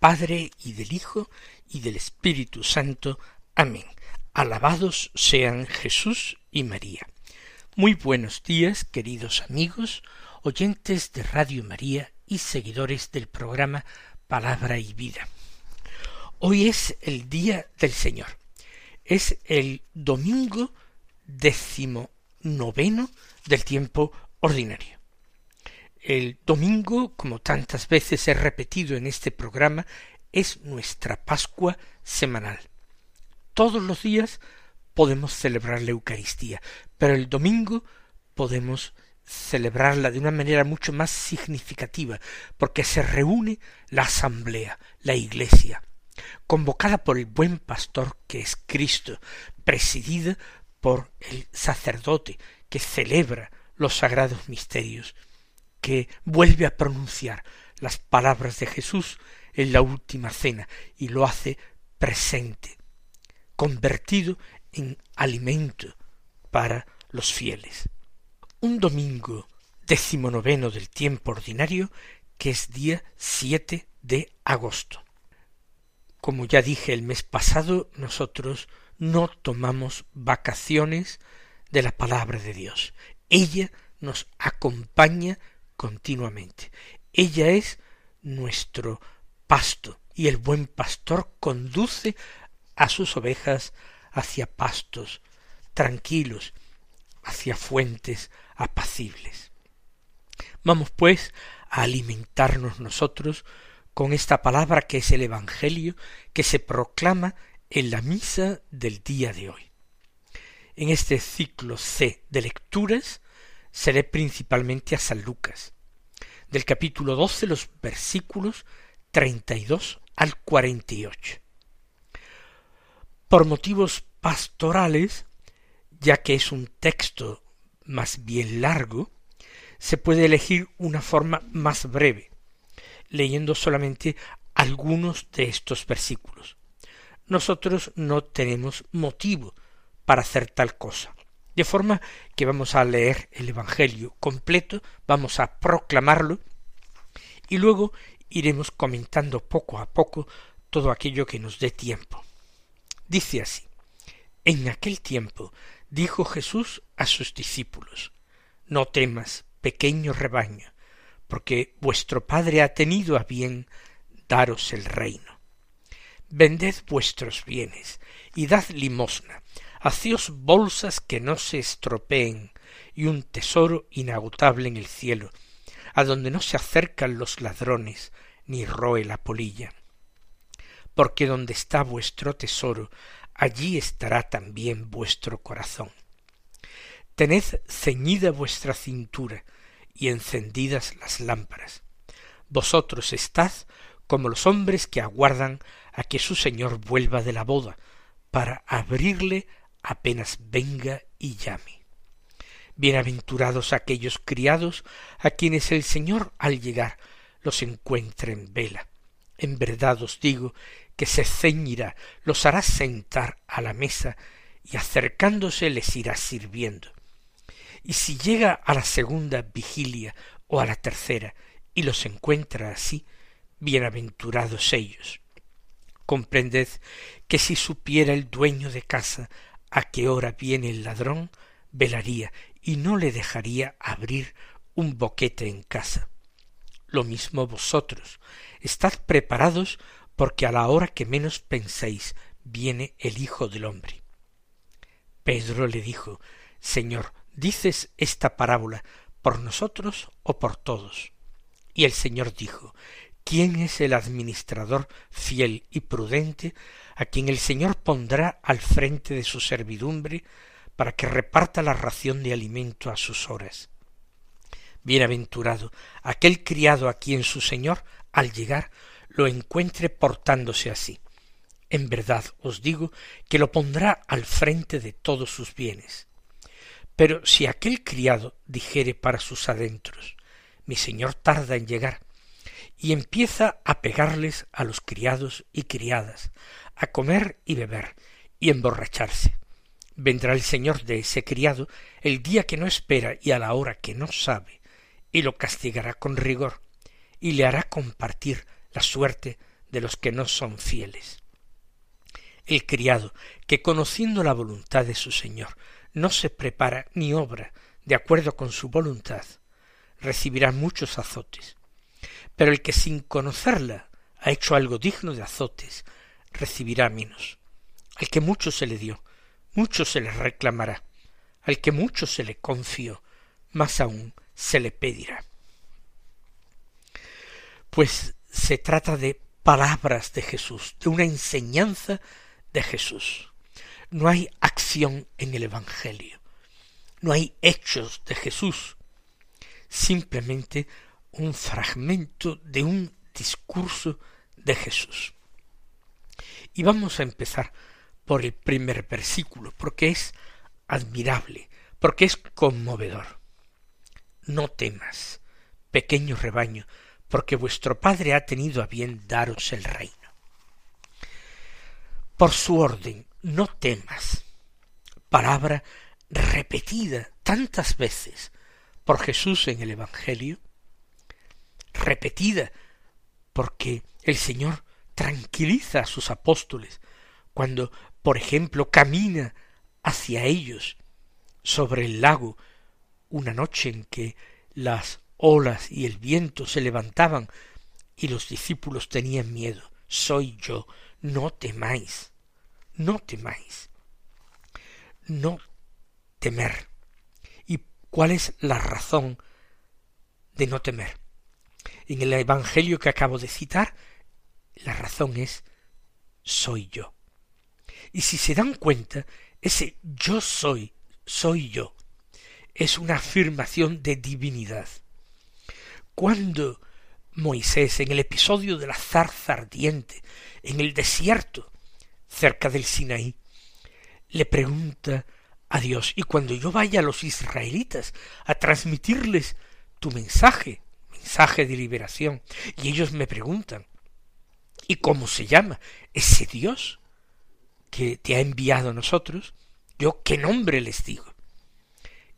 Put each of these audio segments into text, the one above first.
Padre y del Hijo y del Espíritu Santo. Amén. Alabados sean Jesús y María. Muy buenos días, queridos amigos, oyentes de Radio María y seguidores del programa Palabra y Vida. Hoy es el día del Señor. Es el domingo décimo noveno del tiempo ordinario. El domingo, como tantas veces he repetido en este programa, es nuestra Pascua semanal. Todos los días podemos celebrar la Eucaristía, pero el domingo podemos celebrarla de una manera mucho más significativa, porque se reúne la asamblea, la iglesia, convocada por el buen pastor que es Cristo, presidida por el sacerdote que celebra los sagrados misterios, que vuelve a pronunciar las palabras de Jesús en la última cena y lo hace presente, convertido en alimento para los fieles. Un domingo decimonoveno del tiempo ordinario que es día siete de agosto. Como ya dije el mes pasado, nosotros no tomamos vacaciones de la palabra de Dios. Ella nos acompaña continuamente. Ella es nuestro pasto y el buen pastor conduce a sus ovejas hacia pastos tranquilos, hacia fuentes apacibles. Vamos pues a alimentarnos nosotros con esta palabra que es el Evangelio que se proclama en la misa del día de hoy. En este ciclo C de lecturas seré principalmente a San Lucas, del capítulo doce los versículos treinta y dos al cuarenta y ocho. Por motivos pastorales, ya que es un texto más bien largo, se puede elegir una forma más breve, leyendo solamente algunos de estos versículos. Nosotros no tenemos motivo para hacer tal cosa. De forma que vamos a leer el Evangelio completo, vamos a proclamarlo, y luego iremos comentando poco a poco todo aquello que nos dé tiempo. Dice así, en aquel tiempo dijo Jesús a sus discípulos, No temas, pequeño rebaño, porque vuestro Padre ha tenido a bien daros el reino. Vended vuestros bienes y dad limosna, Hacíos bolsas que no se estropeen y un tesoro inagotable en el cielo, a donde no se acercan los ladrones ni roe la polilla. Porque donde está vuestro tesoro, allí estará también vuestro corazón. Tened ceñida vuestra cintura y encendidas las lámparas. Vosotros estad como los hombres que aguardan a que su señor vuelva de la boda, para abrirle apenas venga y llame. Bienaventurados aquellos criados a quienes el Señor al llegar los encuentre en vela. En verdad os digo que se ceñirá, los hará sentar a la mesa y acercándose les irá sirviendo. Y si llega a la segunda vigilia o a la tercera y los encuentra así, bienaventurados ellos. Comprended que si supiera el dueño de casa a qué hora viene el ladrón, velaría y no le dejaría abrir un boquete en casa. Lo mismo vosotros, estad preparados porque a la hora que menos penséis viene el Hijo del hombre. Pedro le dijo, Señor, ¿dices esta parábola por nosotros o por todos? Y el Señor dijo, ¿quién es el administrador fiel y prudente a quien el Señor pondrá al frente de su servidumbre para que reparta la ración de alimento a sus horas. Bienaventurado aquel criado a quien su Señor, al llegar, lo encuentre portándose así. En verdad os digo que lo pondrá al frente de todos sus bienes. Pero si aquel criado dijere para sus adentros, mi señor tarda en llegar, y empieza a pegarles a los criados y criadas, a comer y beber, y emborracharse. Vendrá el señor de ese criado el día que no espera y a la hora que no sabe, y lo castigará con rigor, y le hará compartir la suerte de los que no son fieles. El criado, que conociendo la voluntad de su señor, no se prepara ni obra de acuerdo con su voluntad, recibirá muchos azotes. Pero el que sin conocerla ha hecho algo digno de azotes, recibirá menos. Al que mucho se le dio, mucho se le reclamará. Al que mucho se le confió, más aún se le pedirá. Pues se trata de palabras de Jesús, de una enseñanza de Jesús. No hay acción en el Evangelio, no hay hechos de Jesús, simplemente un fragmento de un discurso de Jesús. Y vamos a empezar por el primer versículo, porque es admirable, porque es conmovedor. No temas, pequeño rebaño, porque vuestro Padre ha tenido a bien daros el reino. Por su orden, no temas. Palabra repetida tantas veces por Jesús en el Evangelio, repetida porque el Señor tranquiliza a sus apóstoles cuando, por ejemplo, camina hacia ellos sobre el lago una noche en que las olas y el viento se levantaban y los discípulos tenían miedo. Soy yo, no temáis, no temáis, no temer. ¿Y cuál es la razón de no temer? En el Evangelio que acabo de citar, la razón es soy yo. Y si se dan cuenta, ese yo soy, soy yo, es una afirmación de divinidad. Cuando Moisés, en el episodio de la zarza ardiente, en el desierto, cerca del Sinaí, le pregunta a Dios, y cuando yo vaya a los israelitas a transmitirles tu mensaje, mensaje de liberación, y ellos me preguntan, ¿y cómo se llama ese Dios que te ha enviado a nosotros? Yo qué nombre les digo.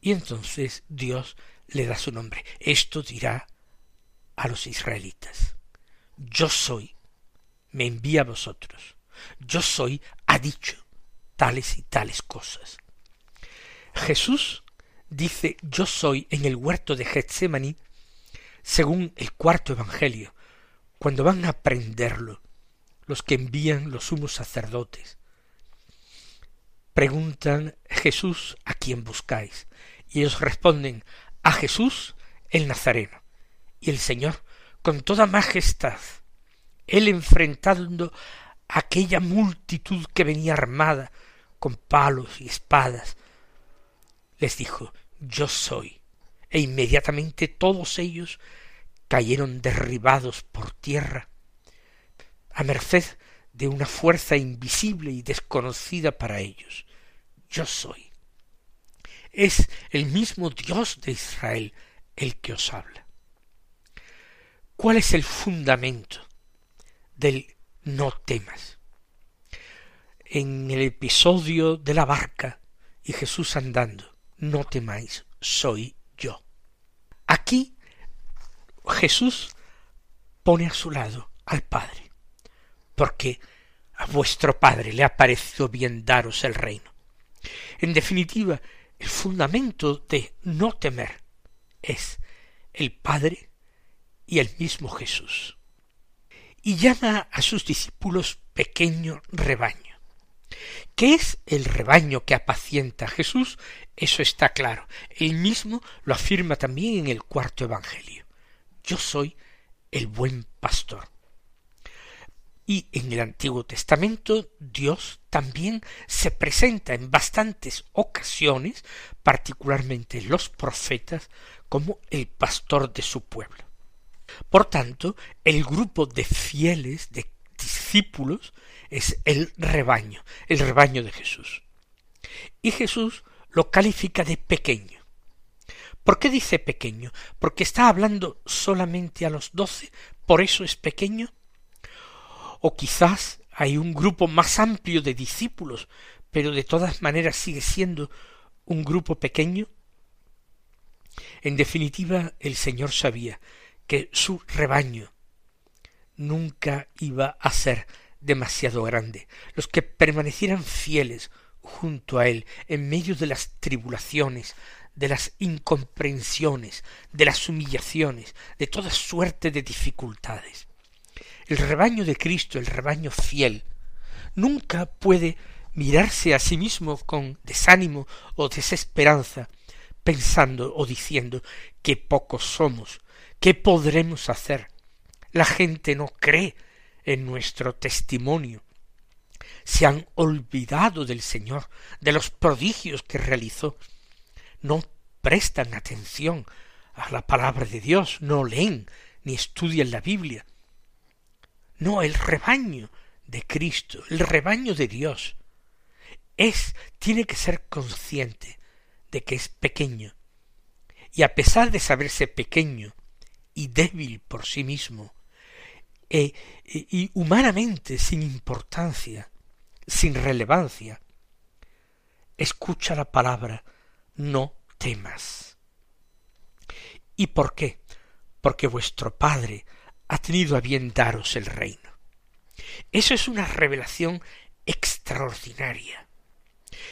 Y entonces Dios le da su nombre. Esto dirá a los israelitas. Yo soy, me envía a vosotros. Yo soy, ha dicho tales y tales cosas. Jesús dice yo soy en el huerto de Getsemaní, según el cuarto Evangelio, cuando van a aprenderlo los que envían los sumos sacerdotes. Preguntan Jesús a quién buscáis, y ellos responden a Jesús el Nazareno. Y el Señor, con toda majestad, él enfrentando aquella multitud que venía armada con palos y espadas, les dijo, yo soy. E inmediatamente todos ellos cayeron derribados por tierra, a merced de una fuerza invisible y desconocida para ellos. Yo soy. Es el mismo Dios de Israel el que os habla. ¿Cuál es el fundamento del no temas? En el episodio de la barca y Jesús andando, no temáis, soy yo. Aquí Jesús pone a su lado al Padre, porque a vuestro Padre le ha parecido bien daros el reino. En definitiva, el fundamento de no temer es el Padre y el mismo Jesús. Y llama a sus discípulos pequeño rebaño. ¿Qué es el rebaño que apacienta a Jesús? Eso está claro. Él mismo lo afirma también en el cuarto Evangelio. Yo soy el buen pastor. Y en el Antiguo Testamento Dios también se presenta en bastantes ocasiones, particularmente los profetas, como el pastor de su pueblo. Por tanto, el grupo de fieles, de discípulos es el rebaño, el rebaño de Jesús. Y Jesús lo califica de pequeño. ¿Por qué dice pequeño? ¿Porque está hablando solamente a los doce? ¿Por eso es pequeño? O quizás hay un grupo más amplio de discípulos, pero de todas maneras sigue siendo un grupo pequeño. En definitiva, el Señor sabía que su rebaño nunca iba a ser demasiado grande. Los que permanecieran fieles junto a Él en medio de las tribulaciones, de las incomprensiones, de las humillaciones, de toda suerte de dificultades. El rebaño de Cristo, el rebaño fiel, nunca puede mirarse a sí mismo con desánimo o desesperanza, pensando o diciendo que pocos somos, qué podremos hacer. La gente no cree en nuestro testimonio. Se han olvidado del Señor, de los prodigios que realizó. No prestan atención a la palabra de Dios, no leen ni estudian la Biblia. No, el rebaño de Cristo, el rebaño de Dios, es, tiene que ser consciente de que es pequeño. Y a pesar de saberse pequeño y débil por sí mismo, e, y humanamente sin importancia, sin relevancia, escucha la palabra no temas. ¿Y por qué? Porque vuestro Padre ha tenido a bien daros el reino. Eso es una revelación extraordinaria.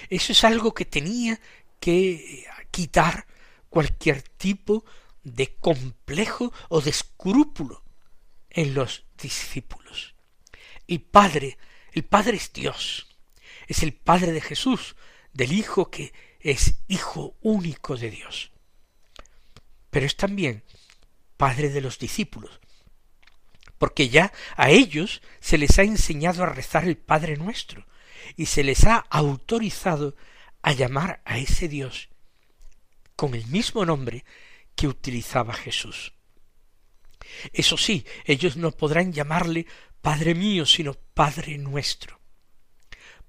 Eso es algo que tenía que quitar cualquier tipo de complejo o de escrúpulo en los discípulos. El Padre, el Padre es Dios, es el Padre de Jesús, del Hijo que es Hijo único de Dios. Pero es también Padre de los discípulos, porque ya a ellos se les ha enseñado a rezar el Padre nuestro, y se les ha autorizado a llamar a ese Dios con el mismo nombre que utilizaba Jesús. Eso sí, ellos no podrán llamarle Padre mío, sino Padre nuestro,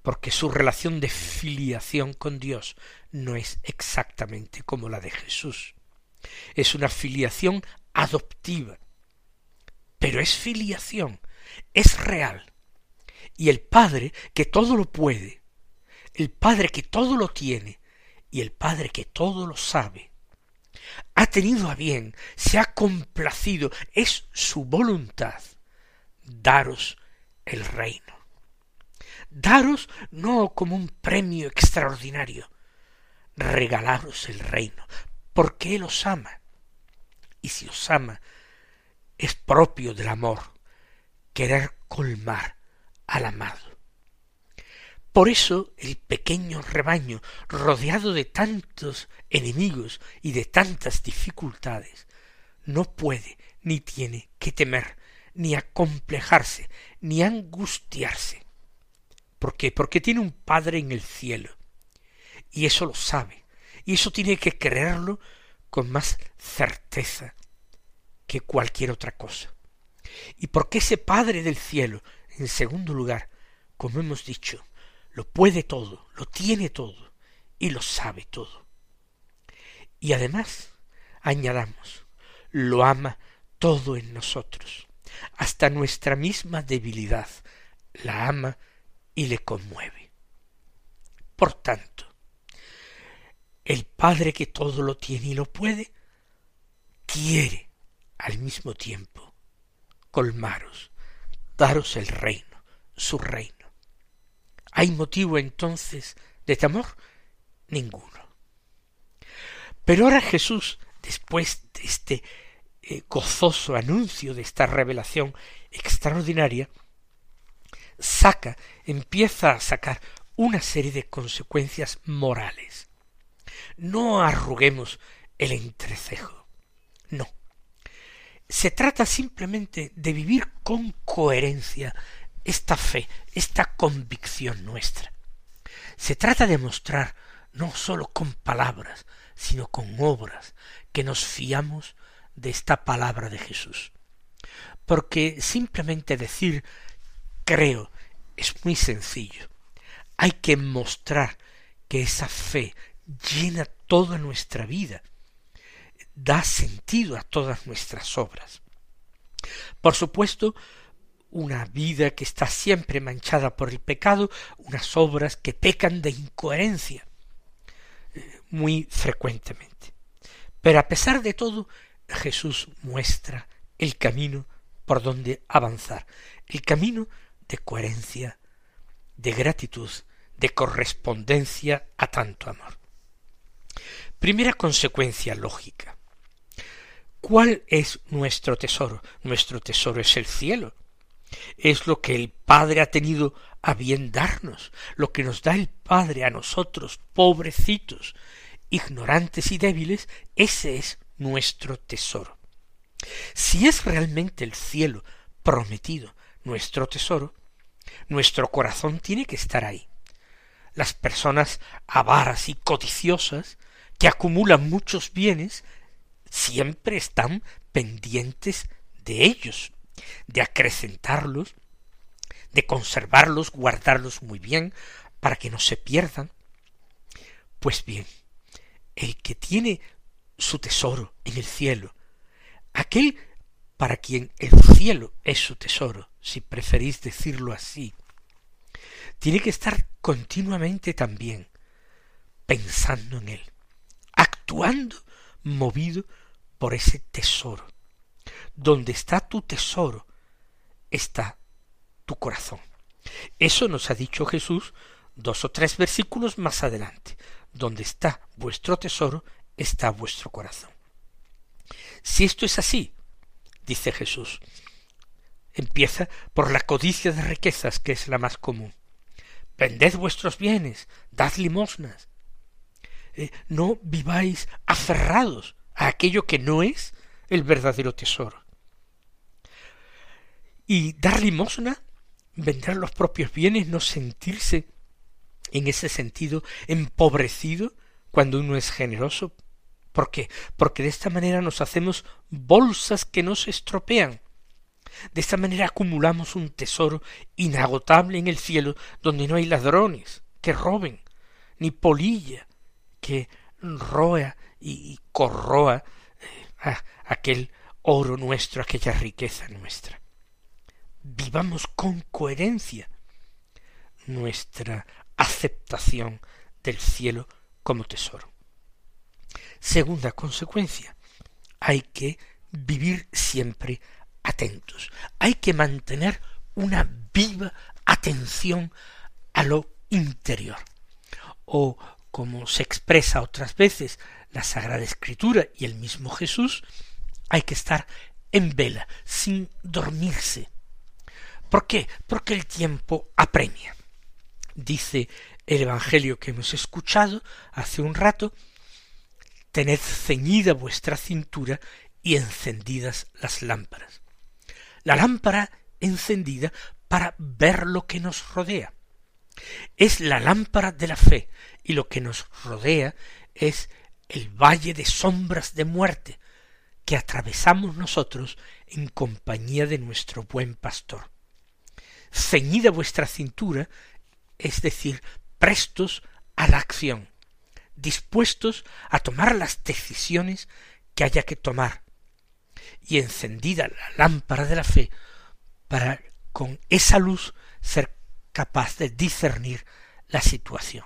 porque su relación de filiación con Dios no es exactamente como la de Jesús. Es una filiación adoptiva, pero es filiación, es real. Y el Padre que todo lo puede, el Padre que todo lo tiene, y el Padre que todo lo sabe, ha tenido a bien, se ha complacido, es su voluntad daros el reino. Daros no como un premio extraordinario, regalaros el reino, porque Él os ama. Y si os ama, es propio del amor querer colmar al amado. Por eso el pequeño rebaño, rodeado de tantos enemigos y de tantas dificultades, no puede ni tiene que temer, ni acomplejarse, ni angustiarse. ¿Por qué? Porque tiene un Padre en el cielo, y eso lo sabe, y eso tiene que creerlo con más certeza que cualquier otra cosa. Y porque ese Padre del cielo, en segundo lugar, como hemos dicho, lo puede todo, lo tiene todo y lo sabe todo. Y además, añadamos, lo ama todo en nosotros, hasta nuestra misma debilidad, la ama y le conmueve. Por tanto, el Padre que todo lo tiene y lo puede, quiere al mismo tiempo colmaros, daros el reino, su reino. ¿Hay motivo entonces de temor? Ninguno. Pero ahora Jesús, después de este eh, gozoso anuncio de esta revelación extraordinaria, saca, empieza a sacar una serie de consecuencias morales. No arruguemos el entrecejo. No. Se trata simplemente de vivir con coherencia esta fe, esta convicción nuestra. Se trata de mostrar no sólo con palabras, sino con obras, que nos fiamos de esta palabra de Jesús. Porque simplemente decir creo, es muy sencillo. Hay que mostrar que esa fe llena toda nuestra vida, da sentido a todas nuestras obras. Por supuesto, una vida que está siempre manchada por el pecado, unas obras que pecan de incoherencia eh, muy frecuentemente. Pero a pesar de todo, Jesús muestra el camino por donde avanzar, el camino de coherencia, de gratitud, de correspondencia a tanto amor. Primera consecuencia lógica. ¿Cuál es nuestro tesoro? Nuestro tesoro es el cielo. Es lo que el Padre ha tenido a bien darnos, lo que nos da el Padre a nosotros, pobrecitos, ignorantes y débiles, ese es nuestro tesoro. Si es realmente el cielo prometido nuestro tesoro, nuestro corazón tiene que estar ahí. Las personas avaras y codiciosas que acumulan muchos bienes siempre están pendientes de ellos, de acrecentarlos, de conservarlos, guardarlos muy bien, para que no se pierdan. Pues bien, el que tiene su tesoro en el cielo, aquel para quien el cielo es su tesoro, si preferís decirlo así, tiene que estar continuamente también pensando en él, actuando movido por ese tesoro. Donde está tu tesoro, está tu corazón. Eso nos ha dicho Jesús dos o tres versículos más adelante. Donde está vuestro tesoro, está vuestro corazón. Si esto es así, dice Jesús, empieza por la codicia de riquezas, que es la más común. Vended vuestros bienes, dad limosnas. Eh, no viváis aferrados a aquello que no es el verdadero tesoro. Y dar limosna, vender los propios bienes, no sentirse en ese sentido empobrecido cuando uno es generoso. ¿Por qué? Porque de esta manera nos hacemos bolsas que no se estropean. De esta manera acumulamos un tesoro inagotable en el cielo donde no hay ladrones que roben, ni polilla que roa y, corroa eh, aquel oro nuestro, aquella riqueza nuestra. Vivamos con coherencia nuestra aceptación del cielo como tesoro. Segunda consecuencia, hay que vivir siempre atentos, hay que mantener una viva atención a lo interior, o como se expresa otras veces la Sagrada Escritura y el mismo Jesús, hay que estar en vela, sin dormirse. ¿Por qué? Porque el tiempo apremia. Dice el Evangelio que hemos escuchado hace un rato, tened ceñida vuestra cintura y encendidas las lámparas. La lámpara encendida para ver lo que nos rodea. Es la lámpara de la fe y lo que nos rodea es el valle de sombras de muerte que atravesamos nosotros en compañía de nuestro buen pastor. Ceñida vuestra cintura, es decir, prestos a la acción, dispuestos a tomar las decisiones que haya que tomar, y encendida la lámpara de la fe para con esa luz ser capaz de discernir la situación.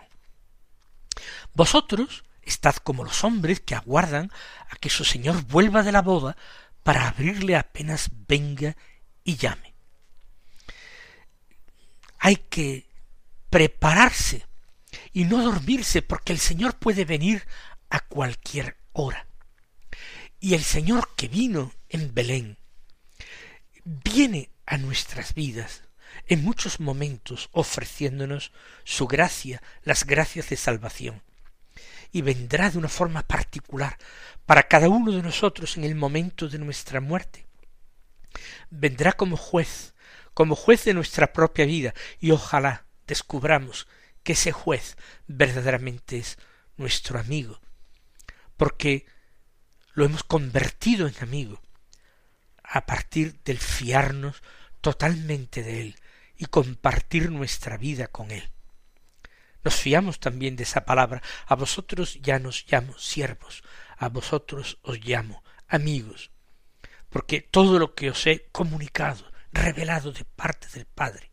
Vosotros Estad como los hombres que aguardan a que su señor vuelva de la boda para abrirle apenas venga y llame. Hay que prepararse y no dormirse porque el Señor puede venir a cualquier hora. Y el Señor que vino en Belén viene a nuestras vidas en muchos momentos ofreciéndonos su gracia, las gracias de salvación y vendrá de una forma particular para cada uno de nosotros en el momento de nuestra muerte. Vendrá como juez, como juez de nuestra propia vida, y ojalá descubramos que ese juez verdaderamente es nuestro amigo, porque lo hemos convertido en amigo a partir del fiarnos totalmente de él y compartir nuestra vida con Él. Nos fiamos también de esa palabra. A vosotros ya nos llamo siervos, a vosotros os llamo amigos, porque todo lo que os he comunicado, revelado de parte del Padre,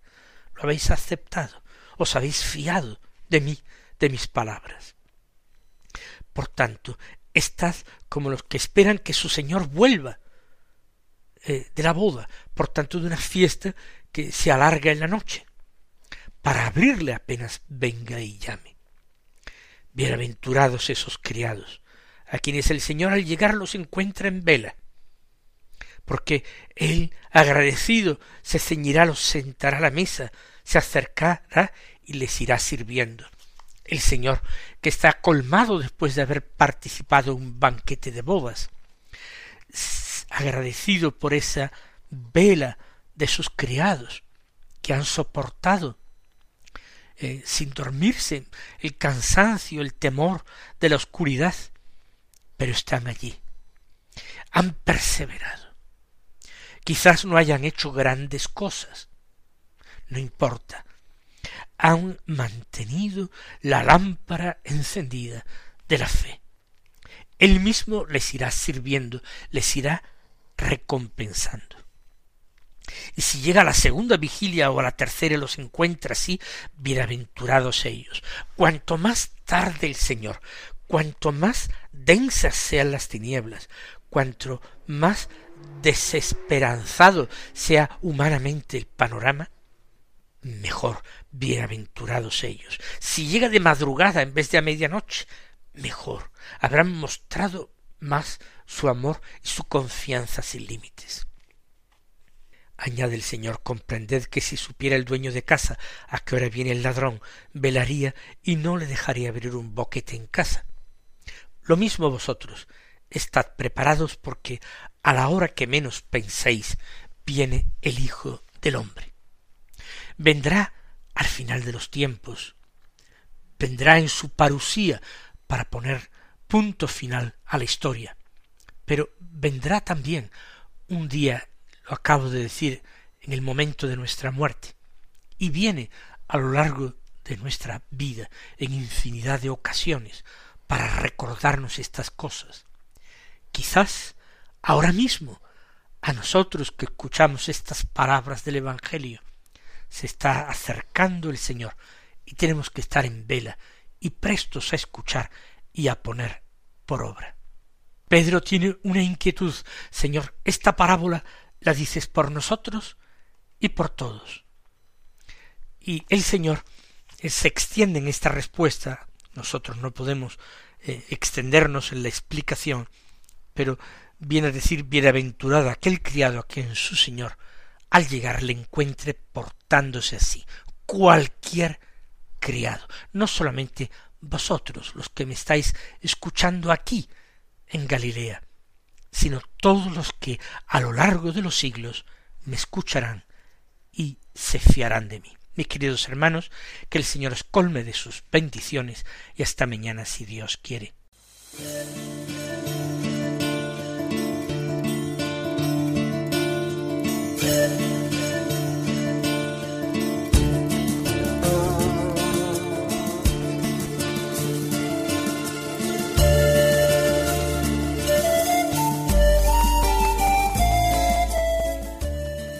lo habéis aceptado, os habéis fiado de mí, de mis palabras. Por tanto, estad como los que esperan que su Señor vuelva eh, de la boda, por tanto de una fiesta que se alarga en la noche para abrirle apenas venga y llame. Bienaventurados esos criados, a quienes el Señor al llegar los encuentra en vela, porque Él, agradecido, se ceñirá, los sentará a la mesa, se acercará y les irá sirviendo. El Señor, que está colmado después de haber participado en un banquete de bodas, agradecido por esa vela de sus criados, que han soportado eh, sin dormirse, el cansancio, el temor de la oscuridad, pero están allí. Han perseverado. Quizás no hayan hecho grandes cosas. No importa. Han mantenido la lámpara encendida de la fe. Él mismo les irá sirviendo, les irá recompensando. Y si llega la segunda vigilia o a la tercera y los encuentra así, bienaventurados ellos. Cuanto más tarde el Señor, cuanto más densas sean las tinieblas, cuanto más desesperanzado sea humanamente el panorama, mejor, bienaventurados ellos. Si llega de madrugada en vez de a medianoche, mejor. Habrán mostrado más su amor y su confianza sin límites. Añade el Señor, comprended que si supiera el dueño de casa a qué hora viene el ladrón, velaría y no le dejaría abrir un boquete en casa. Lo mismo vosotros, estad preparados porque a la hora que menos penséis viene el Hijo del hombre. Vendrá al final de los tiempos, vendrá en su parusía para poner punto final a la historia, pero vendrá también un día lo acabo de decir en el momento de nuestra muerte, y viene a lo largo de nuestra vida en infinidad de ocasiones para recordarnos estas cosas. Quizás ahora mismo a nosotros que escuchamos estas palabras del Evangelio se está acercando el Señor y tenemos que estar en vela y prestos a escuchar y a poner por obra. Pedro tiene una inquietud. Señor, esta parábola la dices por nosotros y por todos. Y el Señor eh, se extiende en esta respuesta, nosotros no podemos eh, extendernos en la explicación, pero viene a decir bienaventurado aquel criado a quien su Señor al llegar le encuentre portándose así, cualquier criado, no solamente vosotros los que me estáis escuchando aquí en Galilea, sino todos los que a lo largo de los siglos me escucharán y se fiarán de mí. Mis queridos hermanos, que el Señor os colme de sus bendiciones y hasta mañana si Dios quiere.